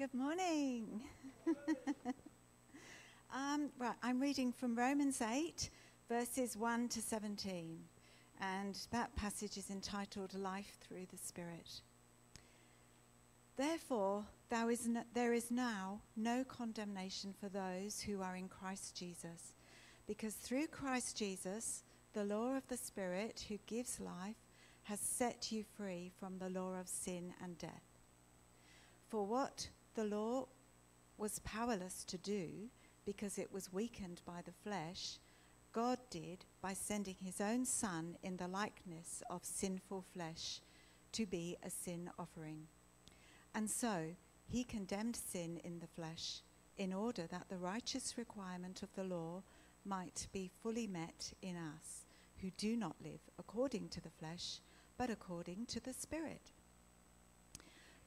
Good morning. um, right, I'm reading from Romans 8, verses 1 to 17, and that passage is entitled Life Through the Spirit. Therefore, is there is now no condemnation for those who are in Christ Jesus, because through Christ Jesus, the law of the Spirit who gives life has set you free from the law of sin and death. For what the law was powerless to do because it was weakened by the flesh, God did by sending his own Son in the likeness of sinful flesh to be a sin offering. And so he condemned sin in the flesh in order that the righteous requirement of the law might be fully met in us who do not live according to the flesh, but according to the Spirit.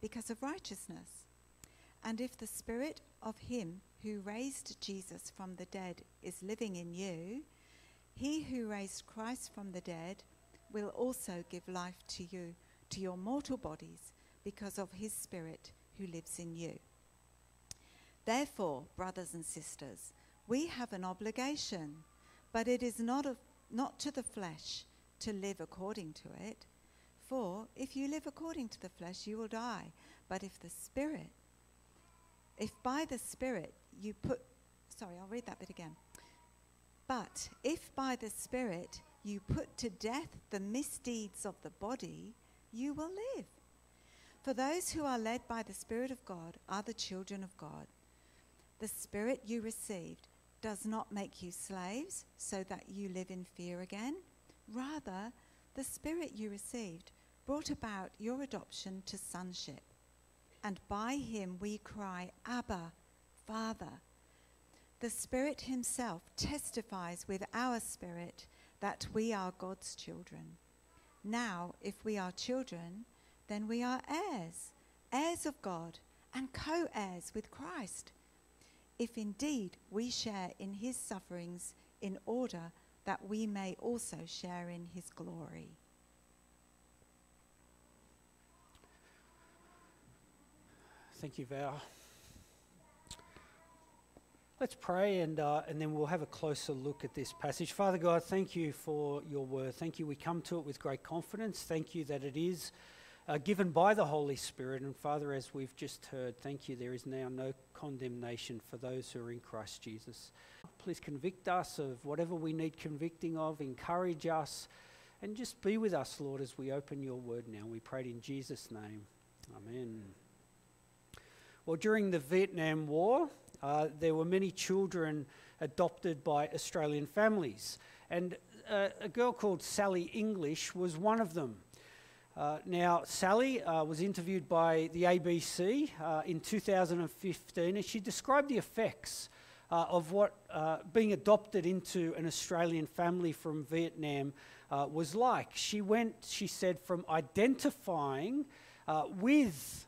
because of righteousness. And if the Spirit of Him who raised Jesus from the dead is living in you, He who raised Christ from the dead will also give life to you, to your mortal bodies, because of His Spirit who lives in you. Therefore, brothers and sisters, we have an obligation, but it is not, a, not to the flesh to live according to it. For if you live according to the flesh, you will die. But if the Spirit, if by the Spirit you put, sorry, I'll read that bit again. But if by the Spirit you put to death the misdeeds of the body, you will live. For those who are led by the Spirit of God are the children of God. The Spirit you received does not make you slaves so that you live in fear again. Rather, the Spirit you received brought about your adoption to sonship. And by him we cry, Abba, Father. The Spirit Himself testifies with our spirit that we are God's children. Now, if we are children, then we are heirs, heirs of God, and co heirs with Christ if indeed we share in his sufferings in order that we may also share in his glory. Thank you, Val. Let's pray and, uh, and then we'll have a closer look at this passage. Father God, thank you for your word. Thank you. We come to it with great confidence. Thank you that it is uh, given by the Holy Spirit. And Father, as we've just heard, thank you, there is now no condemnation for those who are in Christ Jesus. Please convict us of whatever we need convicting of, encourage us, and just be with us, Lord, as we open your word now. We pray in Jesus' name. Amen. Well, during the Vietnam War, uh, there were many children adopted by Australian families, and uh, a girl called Sally English was one of them. Uh, now, Sally uh, was interviewed by the ABC uh, in 2015, and she described the effects uh, of what being adopted into an Australian family from Vietnam was like. She went, she said, from identifying with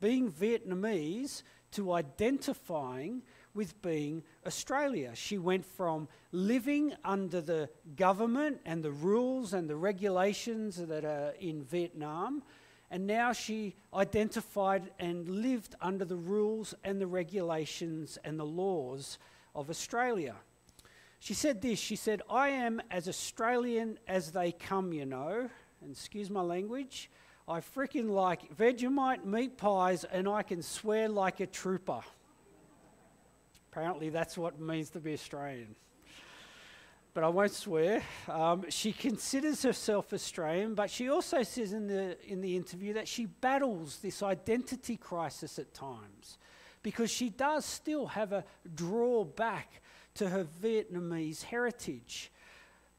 being Vietnamese to identifying with being Australia. She went from living under the government and the rules and the regulations that are in Vietnam, and now she identified and lived under the rules and the regulations and the laws of Australia. She said this She said, I am as Australian as they come, you know, and excuse my language. I freaking like Vegemite meat pies and I can swear like a trooper. Apparently, that's what it means to be Australian. But I won't swear. Um, she considers herself Australian, but she also says in the, in the interview that she battles this identity crisis at times because she does still have a drawback to her Vietnamese heritage.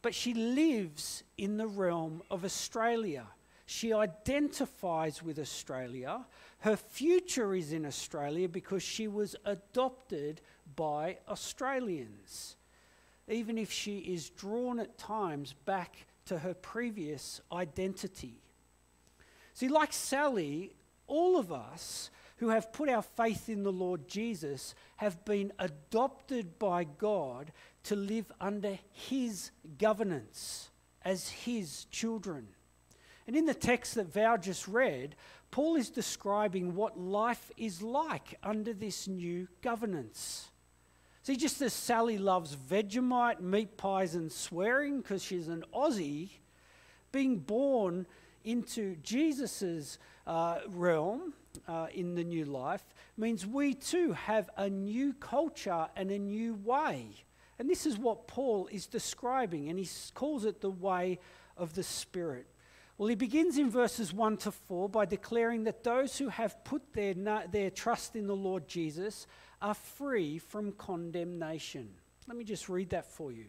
But she lives in the realm of Australia. She identifies with Australia. Her future is in Australia because she was adopted by Australians, even if she is drawn at times back to her previous identity. See, like Sally, all of us who have put our faith in the Lord Jesus have been adopted by God to live under His governance as His children. And in the text that Val just read, Paul is describing what life is like under this new governance. See, just as Sally loves Vegemite, meat pies, and swearing because she's an Aussie, being born into Jesus' uh, realm uh, in the new life means we too have a new culture and a new way. And this is what Paul is describing, and he calls it the way of the Spirit. Well, he begins in verses 1 to 4 by declaring that those who have put their, their trust in the Lord Jesus are free from condemnation. Let me just read that for you.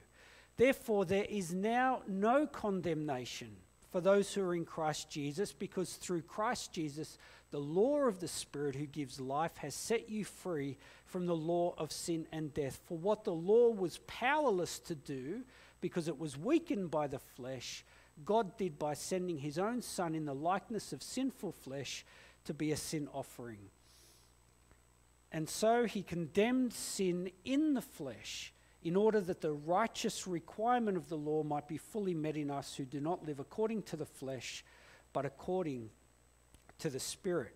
Therefore, there is now no condemnation for those who are in Christ Jesus, because through Christ Jesus, the law of the Spirit who gives life has set you free from the law of sin and death. For what the law was powerless to do, because it was weakened by the flesh, God did by sending his own Son in the likeness of sinful flesh to be a sin offering. And so he condemned sin in the flesh in order that the righteous requirement of the law might be fully met in us who do not live according to the flesh, but according to the Spirit.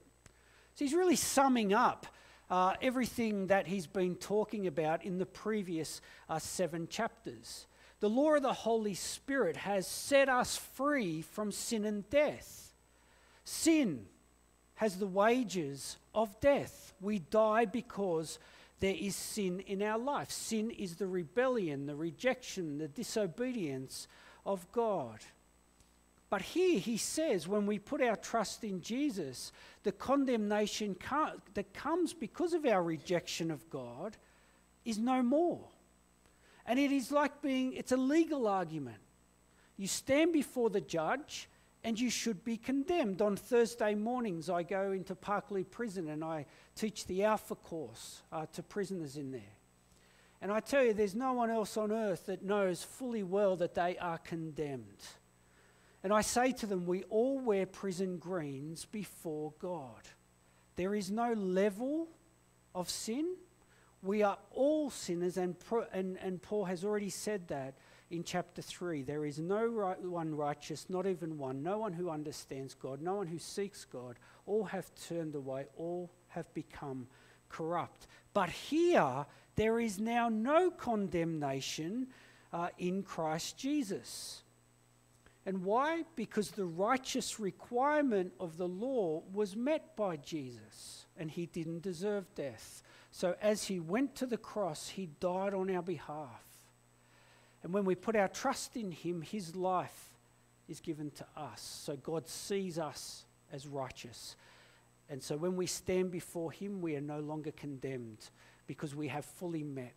So he's really summing up uh, everything that he's been talking about in the previous uh, seven chapters. The law of the Holy Spirit has set us free from sin and death. Sin has the wages of death. We die because there is sin in our life. Sin is the rebellion, the rejection, the disobedience of God. But here he says, when we put our trust in Jesus, the condemnation that comes because of our rejection of God is no more. And it is like being, it's a legal argument. You stand before the judge and you should be condemned. On Thursday mornings, I go into Parklea Prison and I teach the Alpha course uh, to prisoners in there. And I tell you, there's no one else on earth that knows fully well that they are condemned. And I say to them, we all wear prison greens before God. There is no level of sin. We are all sinners, and, and, and Paul has already said that in chapter 3. There is no right, one righteous, not even one, no one who understands God, no one who seeks God. All have turned away, all have become corrupt. But here, there is now no condemnation uh, in Christ Jesus. And why? Because the righteous requirement of the law was met by Jesus, and he didn't deserve death. So as he went to the cross, he died on our behalf. And when we put our trust in him, his life is given to us. So God sees us as righteous. And so when we stand before him, we are no longer condemned because we have fully met.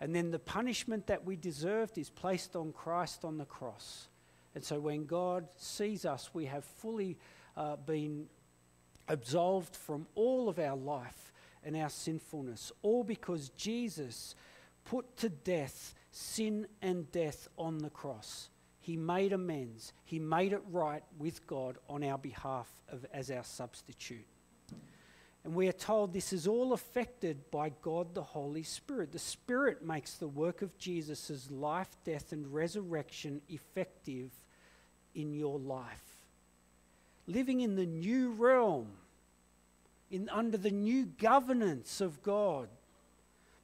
And then the punishment that we deserved is placed on Christ on the cross. And so when God sees us, we have fully uh, been absolved from all of our life and our sinfulness, all because Jesus put to death sin and death on the cross. He made amends. He made it right with God on our behalf of, as our substitute. And we are told this is all affected by God the Holy Spirit. The Spirit makes the work of Jesus' life, death, and resurrection effective in your life. Living in the new realm, in, under the new governance of God,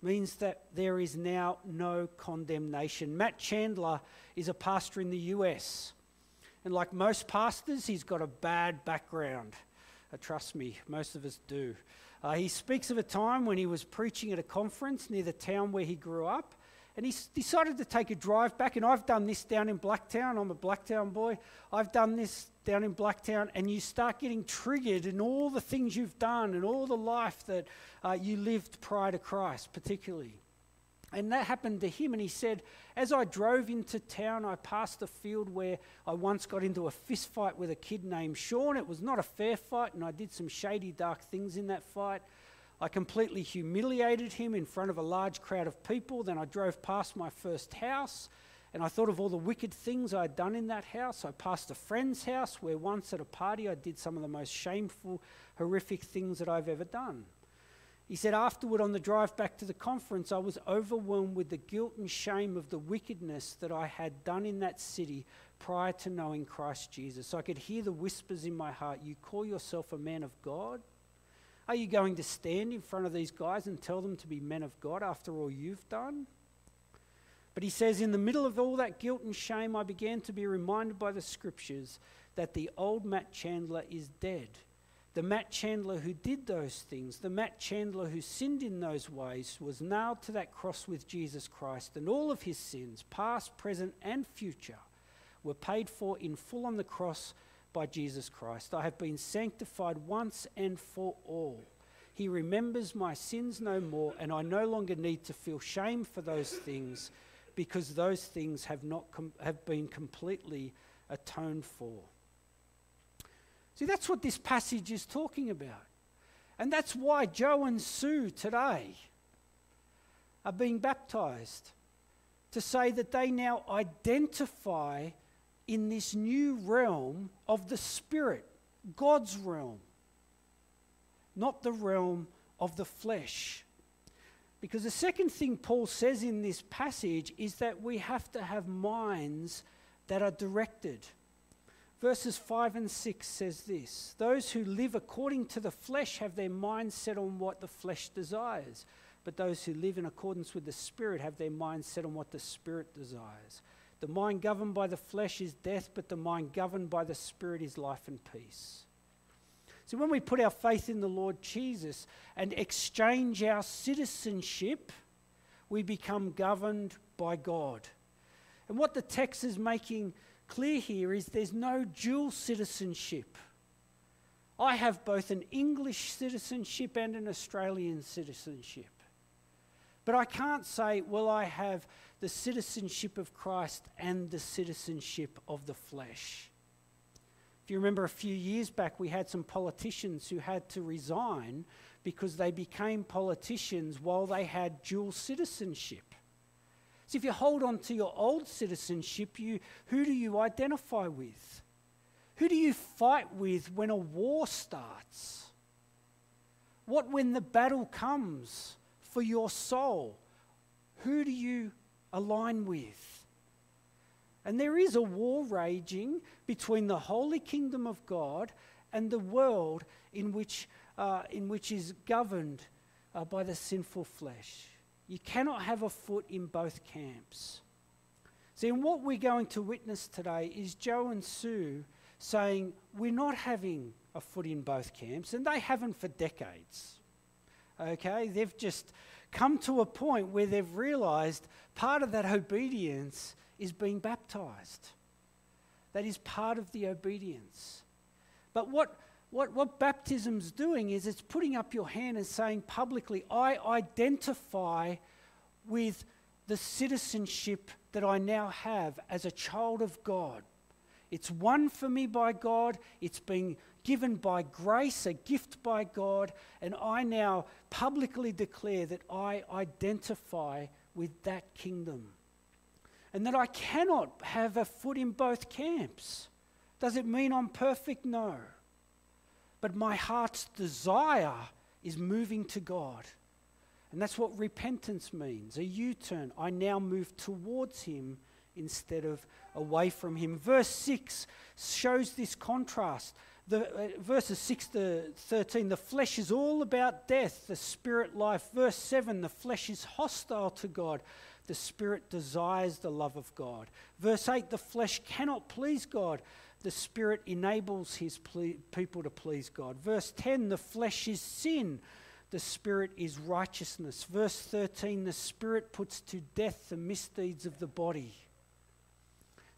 means that there is now no condemnation. Matt Chandler is a pastor in the US. And like most pastors, he's got a bad background. Uh, trust me, most of us do. Uh, he speaks of a time when he was preaching at a conference near the town where he grew up, and he decided to take a drive back. And I've done this down in Blacktown. I'm a Blacktown boy. I've done this down in Blacktown, and you start getting triggered in all the things you've done and all the life that uh, you lived prior to Christ, particularly. And that happened to him. And he said, As I drove into town, I passed a field where I once got into a fist fight with a kid named Sean. It was not a fair fight, and I did some shady, dark things in that fight. I completely humiliated him in front of a large crowd of people. Then I drove past my first house, and I thought of all the wicked things I had done in that house. I passed a friend's house where once at a party I did some of the most shameful, horrific things that I've ever done. He said, Afterward, on the drive back to the conference, I was overwhelmed with the guilt and shame of the wickedness that I had done in that city prior to knowing Christ Jesus. I could hear the whispers in my heart You call yourself a man of God? Are you going to stand in front of these guys and tell them to be men of God after all you've done? But he says, In the middle of all that guilt and shame, I began to be reminded by the scriptures that the old Matt Chandler is dead the Matt Chandler who did those things, the Matt Chandler who sinned in those ways, was nailed to that cross with Jesus Christ, and all of his sins, past, present, and future, were paid for in full on the cross by Jesus Christ. I have been sanctified once and for all. He remembers my sins no more, and I no longer need to feel shame for those things because those things have, not have been completely atoned for. See, that's what this passage is talking about. And that's why Joe and Sue today are being baptized to say that they now identify in this new realm of the Spirit, God's realm, not the realm of the flesh. Because the second thing Paul says in this passage is that we have to have minds that are directed. Verses 5 and 6 says this Those who live according to the flesh have their mind set on what the flesh desires, but those who live in accordance with the Spirit have their mind set on what the Spirit desires. The mind governed by the flesh is death, but the mind governed by the Spirit is life and peace. So when we put our faith in the Lord Jesus and exchange our citizenship, we become governed by God. And what the text is making clear here is there's no dual citizenship. I have both an English citizenship and an Australian citizenship. But I can't say, well, I have the citizenship of Christ and the citizenship of the flesh. If you remember a few years back, we had some politicians who had to resign because they became politicians while they had dual citizenship. So if you hold on to your old citizenship, you, who do you identify with? Who do you fight with when a war starts? What when the battle comes for your soul? Who do you align with? And there is a war raging between the holy kingdom of God and the world in which, uh, in which is governed uh, by the sinful flesh. You cannot have a foot in both camps. See, and what we're going to witness today is Joe and Sue saying, We're not having a foot in both camps, and they haven't for decades. Okay? They've just come to a point where they've realized part of that obedience is being baptized. That is part of the obedience. But what what, what baptism's doing is it's putting up your hand and saying publicly, I identify with the citizenship that I now have as a child of God. It's won for me by God, it's been given by grace, a gift by God, and I now publicly declare that I identify with that kingdom. And that I cannot have a foot in both camps. Does it mean I'm perfect? No but my heart's desire is moving to God. And that's what repentance means a U turn. I now move towards Him instead of away from Him. Verse 6 shows this contrast. The, uh, verses 6 to 13, the flesh is all about death, the spirit life. Verse 7, the flesh is hostile to God, the spirit desires the love of God. Verse 8, the flesh cannot please God, the Spirit enables his ple- people to please God. Verse 10 the flesh is sin, the Spirit is righteousness. Verse 13 the Spirit puts to death the misdeeds of the body.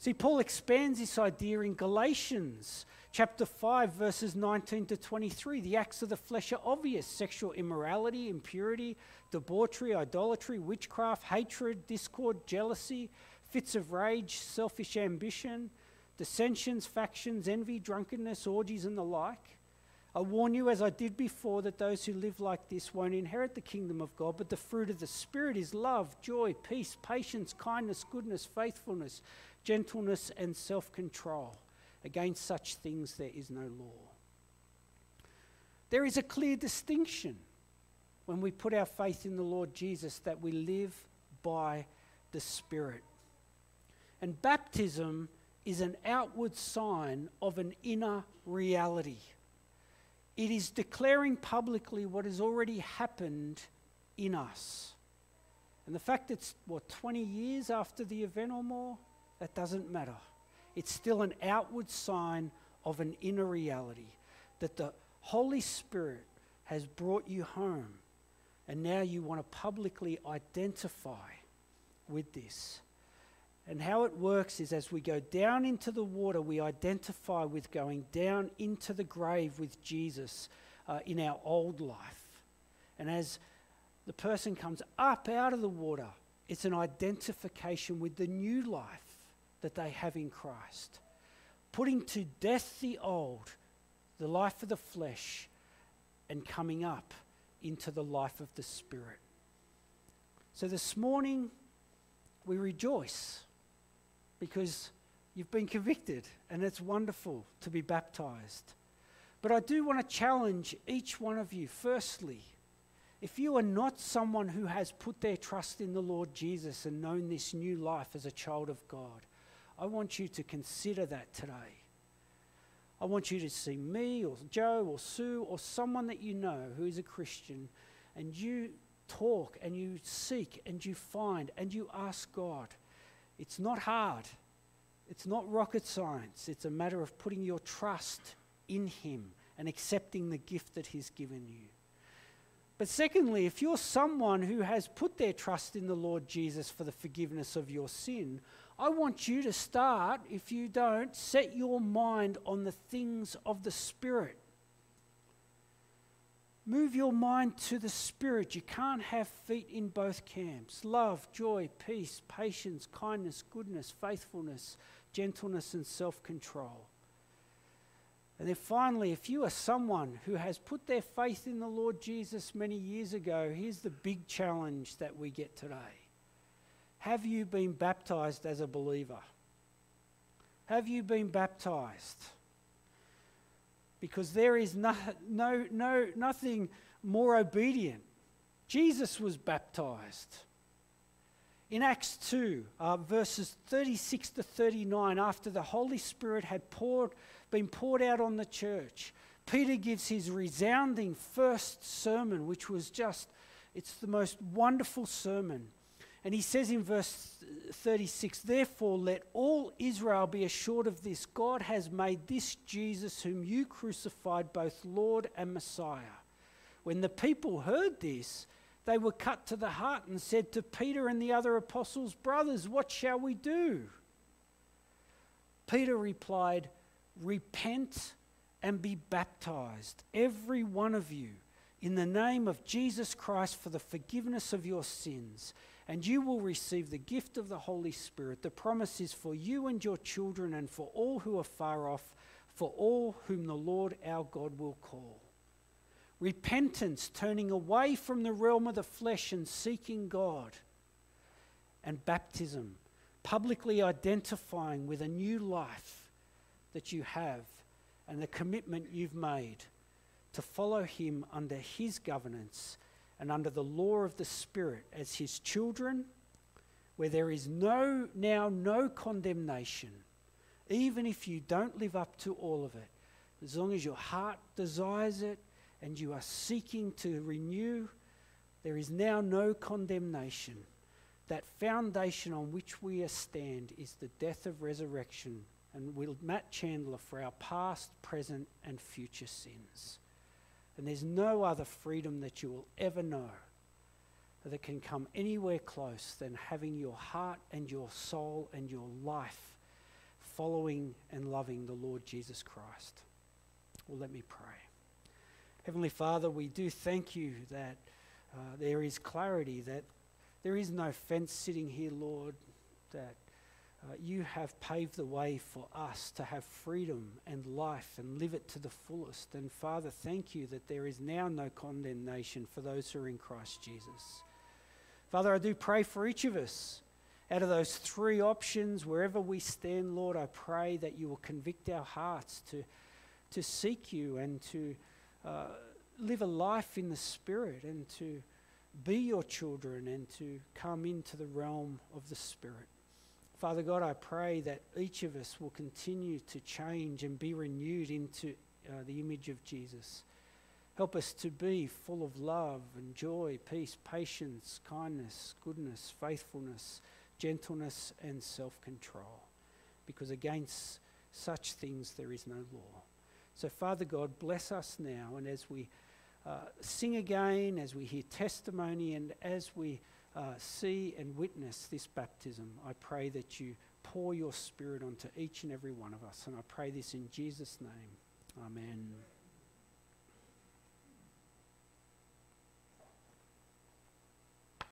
See, Paul expands this idea in Galatians chapter 5, verses 19 to 23. The acts of the flesh are obvious sexual immorality, impurity, debauchery, idolatry, witchcraft, hatred, discord, jealousy, fits of rage, selfish ambition, dissensions, factions, envy, drunkenness, orgies, and the like. I warn you, as I did before, that those who live like this won't inherit the kingdom of God, but the fruit of the Spirit is love, joy, peace, patience, kindness, goodness, faithfulness gentleness, and self control. Against such things there is no law. There is a clear distinction when we put our faith in the Lord Jesus that we live by the Spirit. And baptism is an outward sign of an inner reality. It is declaring publicly what has already happened in us. And the fact it's, what, 20 years after the event or more, that doesn't matter. It's still an outward sign of an inner reality that the Holy Spirit has brought you home, and now you want to publicly identify with this. And how it works is as we go down into the water, we identify with going down into the grave with Jesus uh, in our old life. And as the person comes up out of the water, it's an identification with the new life that they have in Christ. Putting to death the old, the life of the flesh, and coming up into the life of the Spirit. So this morning, we rejoice because you've been convicted, and it's wonderful to be baptized. But I do want to challenge each one of you, firstly, if you are not someone who has put their trust in the Lord Jesus and known this new life as a child of God, I want you to consider that today. I want you to see me or Joe or Sue or someone that you know who is a Christian and you talk and you seek and you find and you ask God. It's not hard, it's not rocket science. It's a matter of putting your trust in Him and accepting the gift that He's given you. But secondly, if you're someone who has put their trust in the Lord Jesus for the forgiveness of your sin, I want you to start, if you don't, set your mind on the things of the Spirit. Move your mind to the Spirit. You can't have feet in both camps love, joy, peace, patience, kindness, goodness, faithfulness, gentleness, and self control. And then finally, if you are someone who has put their faith in the Lord Jesus many years ago, here's the big challenge that we get today have you been baptized as a believer? Have you been baptized? Because there is no, no, no, nothing more obedient. Jesus was baptized. In Acts 2, uh, verses 36 to 39, after the Holy Spirit had poured, been poured out on the church, Peter gives his resounding first sermon, which was just, it's the most wonderful sermon. And he says in verse 36 Therefore, let all Israel be assured of this God has made this Jesus, whom you crucified, both Lord and Messiah. When the people heard this, they were cut to the heart and said to Peter and the other apostles, Brothers, what shall we do? Peter replied, Repent and be baptized, every one of you, in the name of Jesus Christ for the forgiveness of your sins and you will receive the gift of the Holy Spirit. The promise is for you and your children, and for all who are far off, for all whom the Lord our God will call. Repentance, turning away from the realm of the flesh and seeking God. And baptism, publicly identifying with a new life that you have and the commitment you've made to follow Him under His governance and under the law of the Spirit as his children, where there is no now no condemnation, even if you don't live up to all of it, as long as your heart desires it and you are seeking to renew, there is now no condemnation. That foundation on which we stand is the death of resurrection and will Matt Chandler for our past, present, and future sins. And there's no other freedom that you will ever know that can come anywhere close than having your heart and your soul and your life following and loving the Lord Jesus Christ. Well, let me pray. Heavenly Father, we do thank you that uh, there is clarity, that there is no fence sitting here, Lord, that uh, you have paved the way for us to have freedom and life and live it to the fullest. And Father, thank you that there is now no condemnation for those who are in Christ Jesus. Father, I do pray for each of us. Out of those three options, wherever we stand, Lord, I pray that you will convict our hearts to, to seek you and to uh, live a life in the Spirit and to be your children and to come into the realm of the Spirit. Father God, I pray that each of us will continue to change and be renewed into uh, the image of Jesus. Help us to be full of love and joy, peace, patience, kindness, goodness, faithfulness, gentleness, and self control. Because against such things there is no law. So, Father God, bless us now, and as we uh, sing again, as we hear testimony, and as we uh, see and witness this baptism, I pray that you pour your spirit onto each and every one of us. And I pray this in Jesus' name. Amen.